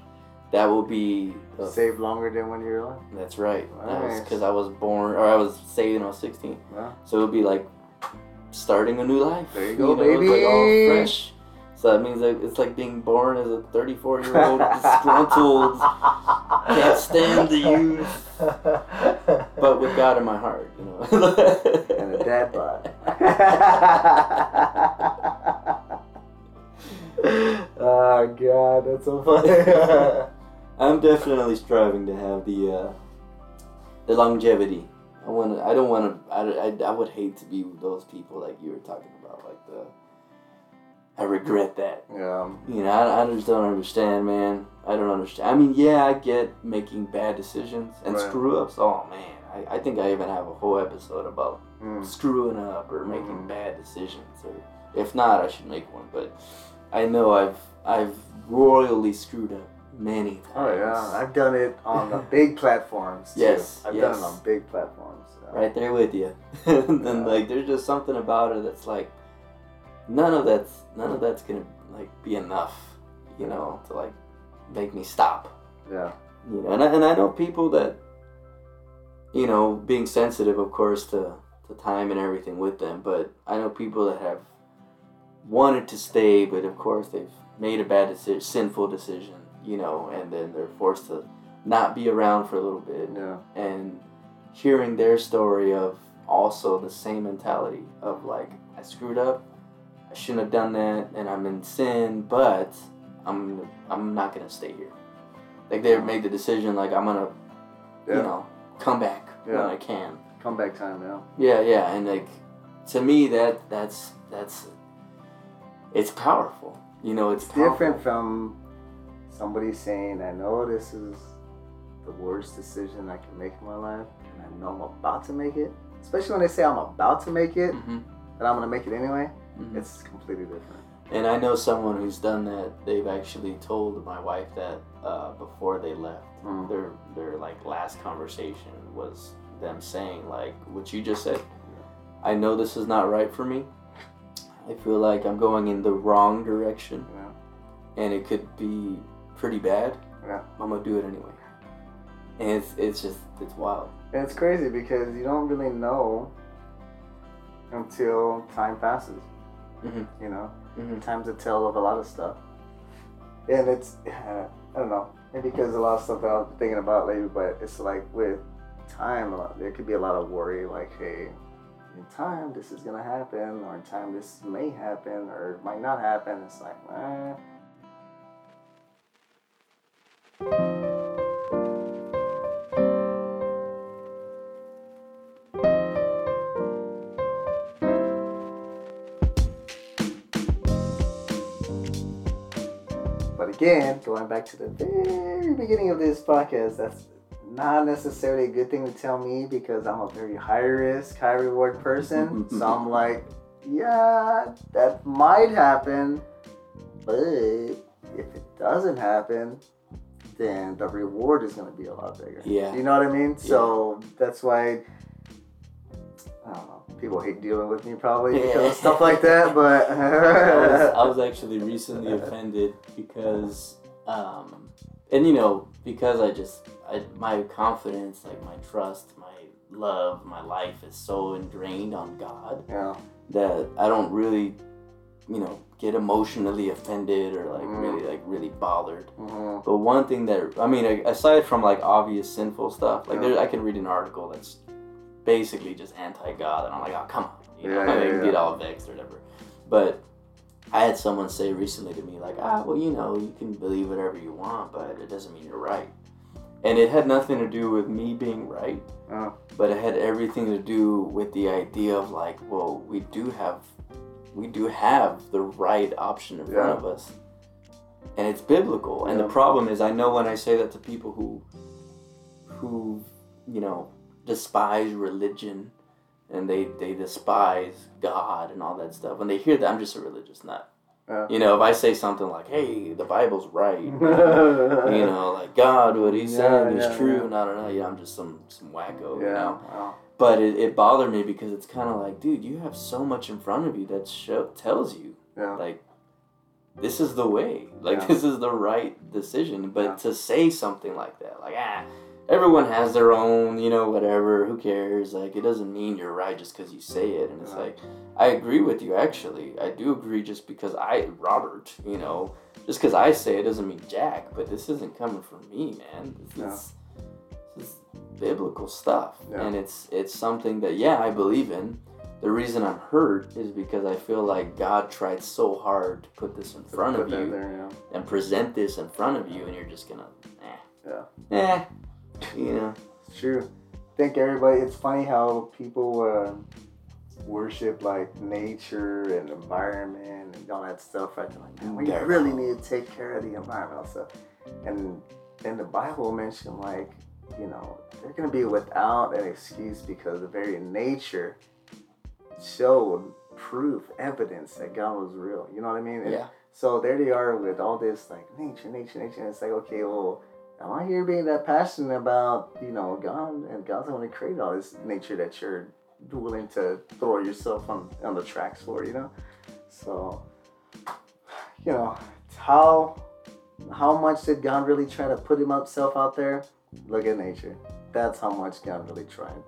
That will be the, Save longer than when you're alive. that's right. That was Nice. because I was born or I was saved when I was 16. Yeah. So it'll be like starting a new life. There you go, know, It's like all baby. fresh. So that means like it's like being born as a 34 year old disgruntled, can't stand the youth, but with God in my heart, you know. and a dad bod. oh god, that's so funny. I'm definitely striving to have the uh, the longevity. I want. I don't want to. I, I, I would hate to be those people like you were talking about. Like the. I regret that. yeah. You know, I, I just don't understand, man. I don't understand. I mean, yeah, I get making bad decisions and Right. screw ups. Oh man, I, I think I even have a whole episode about Mm. screwing up or making Mhm. bad decisions. Or if not, I should make one. But I know I've I've royally screwed up many times. Oh yeah, I've done it on the big platforms. Too. Yes, I've done it on big platforms. yeah. right there with you. and Yeah. like, there's just something about it that's like, none of that's none of that's gonna like be enough, you know, to like make me stop. Yeah. You know, and I, and I know people that, you know, being sensitive, of course, to to time and everything with them. But I know people that have wanted to stay, but of course they've made a bad decision, sinful decision, you know, and then they're forced to not be around for a little bit Yeah. and hearing their story of also the same mentality of like I screwed up, shouldn't have done that, and I'm in sin, but I'm I'm not gonna stay here. Like they made the decision like I'm gonna Yeah. you know come back Yeah. when I can. Comeback time. Yeah. Yeah, yeah, and like to me that that's that's it's powerful. You know, it's It's different from somebody saying, "I know this is the worst decision I can make in my life, and I know I'm about to make it." Especially when they say I'm about to make it, Mhm, and I'm gonna make it anyway. Mhm. It's completely different. And I know someone who's done that. They've actually told my wife that uh, before they left. Mm. Their their like last conversation was them saying like what you just said. I know this is not right for me. I feel like I'm going in the wrong direction, Yeah. and it could be pretty bad. Yeah. I'm gonna do it anyway. And it's it's just it's wild. And it's crazy because you don't really know until time passes. Mhm. You know, Mhm. time's a tell of a lot of stuff. And it's, I don't know, maybe because a lot of stuff that I've been thinking about lately, but it's like with time, there could be a lot of worry, like, hey, in time this is gonna happen, or in time this may happen, or it might not happen. It's like, eh. Again, going back to the very beginning of this podcast, that's not necessarily a good thing to tell me because I'm a very high risk, high reward person. so I'm like, yeah, that might happen, but if it doesn't happen, then the reward is going to be a lot bigger. Yeah. You know what I mean? So that's why I don't know. People hate dealing with me probably because Yeah. of stuff like that, but I was, I was actually recently offended because, um, and you know, because I just, I, my confidence, like my trust, my love, my life is so ingrained on God yeah. that I don't really, you know, get emotionally offended or like Mm. really, like really bothered. hmm But one thing that, I mean, aside from like obvious sinful stuff, like Yeah. there, I can read an article that's basically just anti-God, and I'm like, oh come on, you know, Yeah, I yeah, get all vexed or whatever. But I had someone say recently to me, like, ah, well, you know, you can believe whatever you want, but it doesn't mean you're right. And it had nothing to do with me being right, Oh. but it had everything to do with the idea of like, well, we do have, we do have the right option in front of us, and it's biblical. And the problem is, I know when I say that to people who, who, you know, despise religion, and they they despise God and all that stuff. When they hear that, I'm just a religious nut. Yeah. You know, if I say something like, "Hey, the Bible's right," you know, like God, what He Yeah, said is yeah, true, and I don't know, yeah, I'm just some some wacko, Yeah. you know. wow. But it, it bothered me because it's kind of like, dude, you have so much in front of you that show, tells you like this is the way, like this is the right decision. But to say something like that, like ah, everyone has their own, you know, whatever, who cares? Like it doesn't mean you're right just because you say it. And it's Yeah. like I agree with you actually. I do agree just because I Robert, you know, just because I say it doesn't mean Jack. But this isn't coming from me, man. This Yeah. is this is biblical stuff, Yeah. and it's it's something that yeah I believe in. The reason I'm hurt is because I feel like God tried so hard to put this in front of you there, and present this in front of you, and you're just gonna, eh, Yeah. eh, you know, It's true. I think everybody. It's funny how people uh, worship like nature and environment and all that stuff. Right? They're like, man, we really need to take care of the environmental stuff. And then the Bible mentioned like, you know, they're gonna be without an excuse because the very nature showed proof, evidence that God was real. You know what I mean? And yeah, So there they are with all this like nature, nature, nature. And it's like, okay, well, am I here being that passionate about, you know, God and God's the one who created all this nature that you're willing to throw yourself on, on the tracks for, you know? So, you know, how how much did God really try to put himself out there? Look at nature. That's how much God really tried.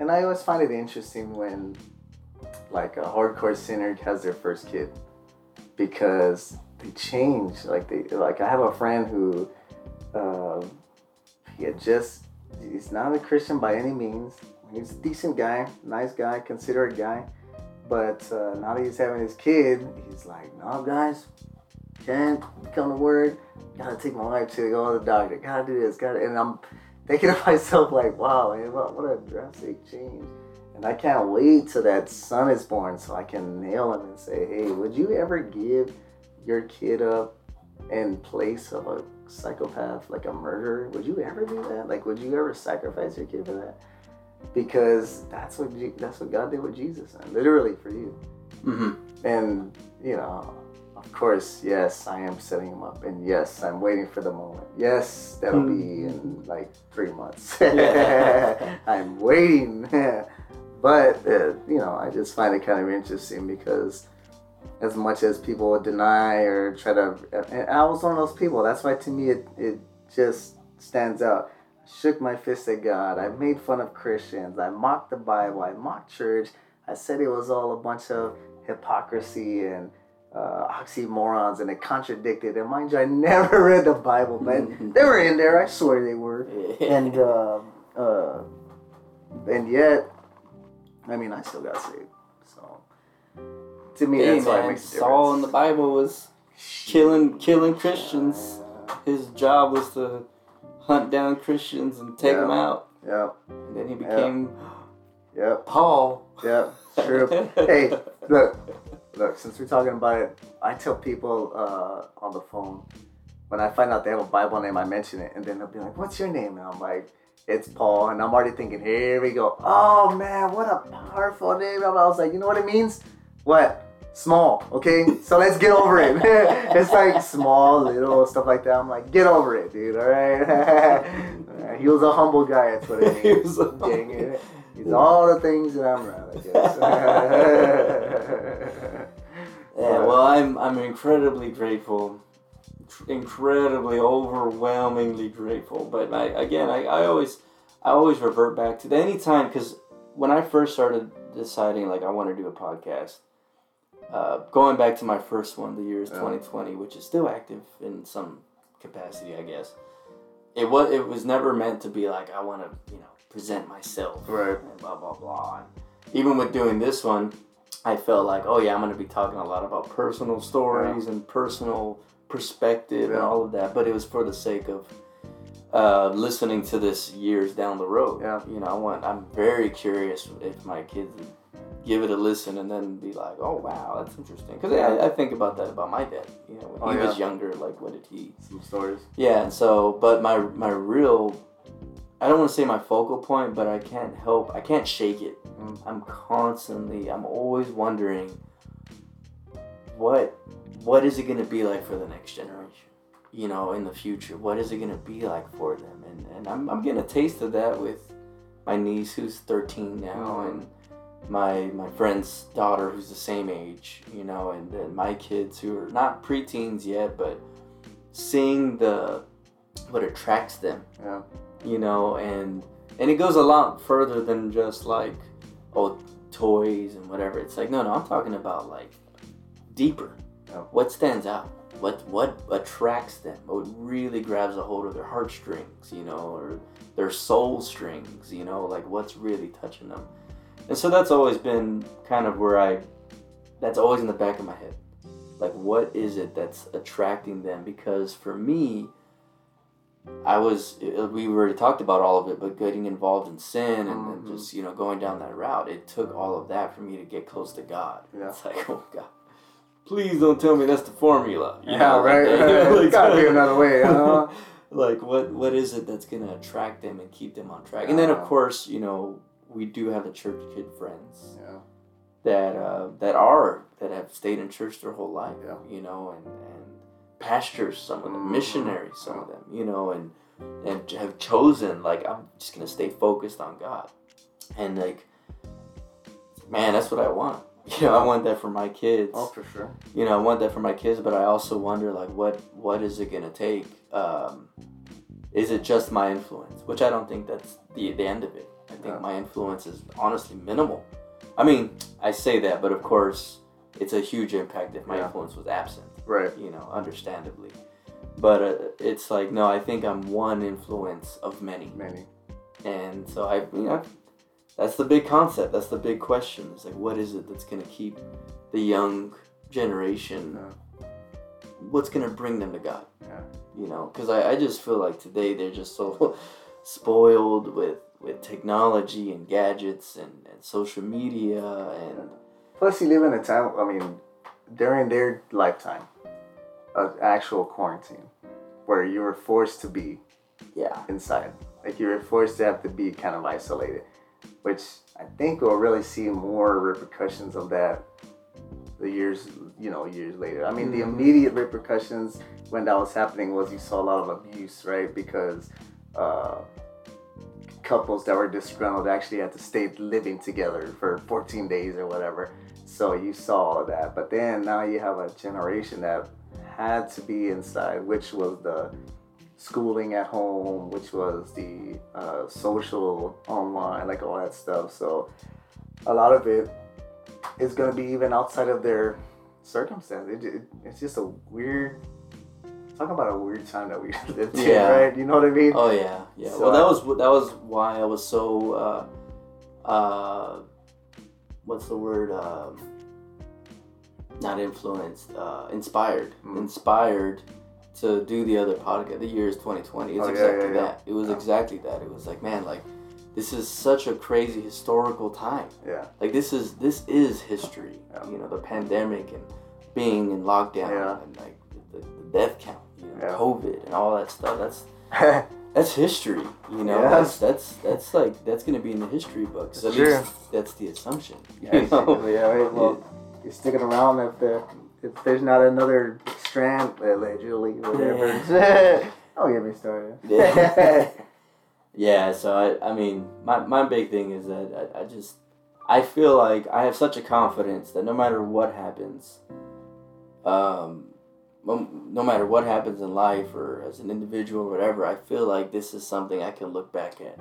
And I always find it interesting when like a hardcore sinner has their first kid because they change. Like they like I have a friend who uh, he had just he's not a Christian by any means. He's a decent guy, nice guy, considerate guy. But uh, now that he's having his kid, he's like, no, guys, can't come to work. Gotta take my wife to go to the doctor. Gotta do this. Gotta, and I'm thinking to myself like, wow, man, what, what a drastic change. And I can't wait till that son is born so I can nail him and say, hey, would you ever give your kid up in place of a psychopath, like a murderer? Would you ever do that? Like, would you ever sacrifice your kid for that? Because that's what that's what God did with Jesus, and literally for you. hmm And you know, of course, yes, I am setting him up, and yes, I'm waiting for the moment. Yes, that'll be in like three months. Yeah. I'm waiting, but uh, you know, I just find it kind of interesting because as much as people would deny or try to, and I was one of those people. That's why to me it it just stands out. I shook my fist at God. I made fun of Christians. I mocked the Bible. I mocked church. I said it was all a bunch of hypocrisy and uh, oxymorons and it contradicted. And mind you, I never read the Bible, but they were in there. I swear they were. And uh, uh, and yet, I mean, I still got saved. To me, hey that's why it man, makes. Saul in the Bible was killing killing Christians. His job was to hunt down Christians and take Yeah. them out. Yeah, And then he became yeah, Paul. yeah. True. hey, look, look. Since we're talking about it, I tell people uh, on the phone when I find out they have a Bible name, I mention it, and then they'll be like, "What's your name?" And I'm like, "It's Paul," and I'm already thinking, "Here we go." Oh man, what a powerful name! I was like, you know what it means? What? Small, okay? So let's get over it. it's like small, little, stuff like that. I'm like, get over it, dude, alright? he was a humble guy, that's what it He means. was a Dang it. He's all the things that I'm not, I guess. Yeah, well, I'm I'm incredibly grateful, incredibly overwhelmingly grateful. But I again, I, I always I always revert back to the anytime because when I first started deciding like I want to do a podcast, uh, going back to my first one, the year is Yeah. 2020, which is still active in some capacity, I guess. It was it was never meant to be like I want to you know present myself Right. and blah blah blah. And even with doing this one, I felt like, oh yeah, I'm gonna be talking a lot about personal stories and personal perspective and all of that. But it was for the sake of uh, listening to this years down the road. Yeah. You know, I want. I'm very curious if my kids give it a listen and then be like, oh wow, that's interesting. Because I, I think about that about my dad. You know, when Oh, he was younger, like what did he? Some stories. Yeah, and so, but my my real, I don't want to say my focal point, but I can't help, I can't shake it. Mm. I'm constantly, I'm always wondering, what, what is it gonna be like for the next generation? You know, in the future, what is it gonna be like for them? And and I'm I'm getting a taste of that with my niece who's 13 now, and my my friend's daughter who's the same age. You know, and then my kids who are not preteens yet, but seeing the what attracts them Yeah. you know and and it goes a lot further than just like oh toys and whatever it's like no no i'm talking about like deeper Yeah. what stands out what what attracts them what really grabs a hold of their heartstrings you know or their soul strings you know like what's really touching them and so that's always been kind of where i that's always in the back of my head like what is it that's attracting them because for me I was uh, we already talked about all of it, but getting involved in sin and, and Mhm. just you know going down that route, it took all of that for me to get close to God. Yeah. It's like, oh God, please don't tell me that's the formula. You Yeah, know, like, right. like, It's gotta be another way, huh? like what what is it that's gonna attract them and keep them on track? And then of course, you know, we do have the church kid friends Yeah. that uh, that are that have stayed in church their whole life. Yeah. You know, and and pastors, some of them, missionaries, some of them. You know, and and have chosen like I'm just gonna stay focused on God, and like, man, that's what I want. You know, I want that for my kids. Oh, for sure. You know, I want that for my kids, but I also wonder like, what what is it gonna take? Um, is it just my influence? Which I don't think that's the the end of it. I think my influence is honestly minimal. I mean, I say that, but of course, it's a huge impact if my Yeah. influence was absent. Right. You know, understandably. But uh, it's like no, I think I'm one influence of many, Many. and so I, you know, that's the big concept. That's the big question. It's like, what is it that's gonna keep the young generation? Yeah. What's gonna bring them to God? Yeah. You know, because I, I just feel like today they're just so spoiled with with technology and gadgets and, and social media and Plus, you live in a time. I mean, during their lifetime, of actual quarantine, where you were forced to be yeah, inside. Like you were forced to have to be kind of isolated, which I think we'll really see more repercussions of that the years, you know, years later. I mean, the Mhm. immediate repercussions when that was happening was you saw a lot of abuse, right? Because uh, couples that were disgruntled actually had to stay living together for 14 days or whatever. So you saw that. But then now you have a generation that had to be inside, which was the schooling at home, which was the uh, social online, like all that stuff. So a lot of it is gonna be even outside of their circumstance. It, it, it's just a weird. Talk about a weird time that we lived in, Yeah. right? You know what I mean? Oh yeah, yeah. So well, that I- was that was why I was so. Uh, uh, what's the word? Um, not influenced. Uh, inspired. Mm. Inspired to do the other podcast. The year is 2020. It's Oh, exactly yeah, yeah. that. It was exactly that. It was like, man, like this is such a crazy historical time. Yeah. Like this is this is history. Yeah. You know, the pandemic and being in lockdown and like the, the death count. You Yeah. COVID and all that stuff. That's that's history, you know. Yeah. That's that's that's like that's gonna be in the history books. At Sure. that's the assumption. You Yeah, know? yeah, right, well, you're sticking around if the if there's not another strand allegedly whatever. Don't get me started. Yeah. yeah. So I, I mean, my my big thing is that I, I just I feel like I have such a confidence that no matter what happens, um, no no matter what happens in life or as an individual or whatever, I feel like this is something I can look back at,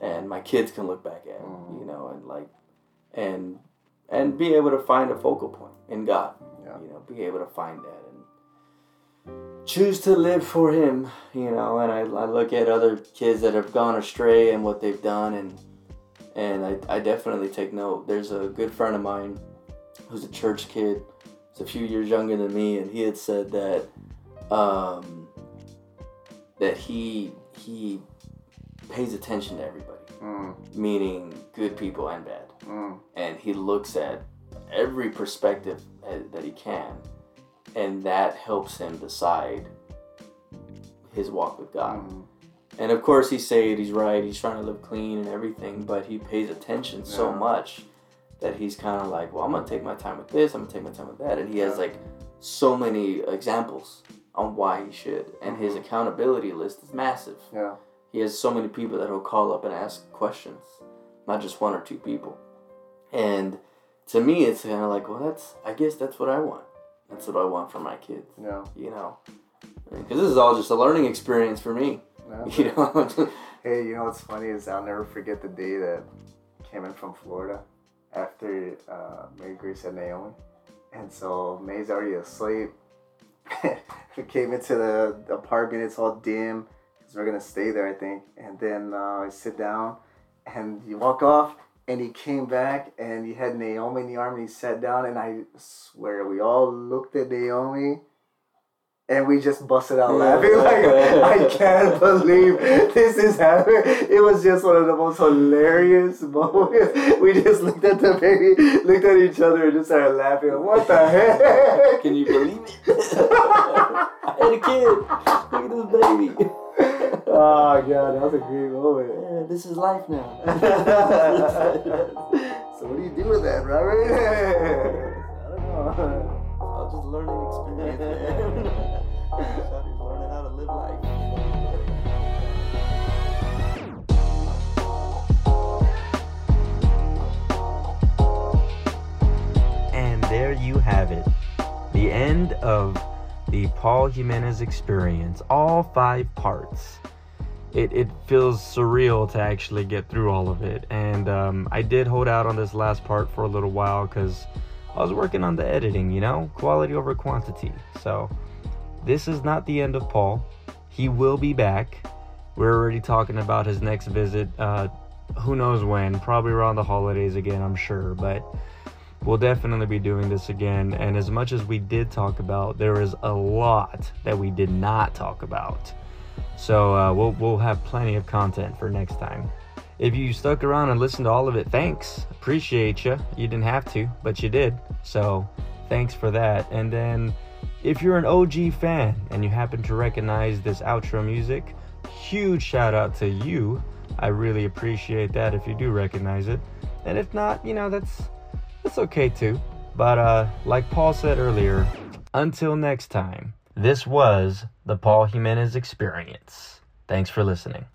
and my kids can look back at, Mhm. you know, and like, and and be able to find a focal point in God, Yeah. you know, be able to find that and choose to live for Him, you know. And I, I look at other kids that have gone astray and what they've done, and and I, I definitely take note. There's a good friend of mine who's a church kid. A few years younger than me, and he had said that um, that he he pays attention to everybody, Mm, meaning good people and bad. Mm, and he looks at every perspective that he can and that helps him decide his walk with god. Mm. and of course he's saved he's right he's trying to live clean and everything but he pays attention so much that he's kind of like well i'm gonna take my time with this i'm gonna take my time with that and he has like so many examples on why he should and his Mhm. accountability list is massive Yeah. he has so many people that he'll call up and ask questions, not just one or two people. And to me, it's kind of like, well, that's, I guess that's what I want. That's what I want for my kids, Yeah. you know? Because this is all just a learning experience for me, yeah. you know? Hey, you know what's funny is I'll never forget the day that came in from Florida after uh, Mary Grace and Naomi. And so May's already asleep. we came into the apartment, it's all dim because we're to stay there, I think. And then uh, I sit down and you walk off and he came back and he had Naomi in the arm and he sat down and I swear we all looked at Naomi and we just busted out laughing like I can't believe this is happening. It was just one of the most hilarious moments. We just looked at the baby, looked at each other, and just started laughing. What the heck? Can you believe it? I had a kid. Look at this baby. Oh god, that was a great moment. Yeah, this is life now. so what do you do with that, Robert? I don't know. I'll just learning experience, man. Shawty's learning how to live life. And there you have it. The end of the Paul Jimenez experience, all five parts. It, it feels surreal to actually get through all of it. And um, I did hold out on this last part for a little while because I was working on the editing, you know, quality over quantity. So this is not the end of Paul. He will be back. We're already talking about his next visit. Uh, who knows when? Probably around the holidays again, I'm sure. But we'll definitely be doing this again. And as much as we did talk about, there is a lot that we did not talk about. So uh, we'll we'll have plenty of content for next time. If you stuck around and listened to all of it, thanks. Appreciate you. You didn't have to, but you did. So thanks for that. And then if you're an OG fan and you happen to recognize this outro music, huge shout out to you. I really appreciate that if you do recognize it. And if not, you know, that's that's okay too. But uh like Paul said earlier, until next time, this was the Paul Jimenez experience. Thanks for listening.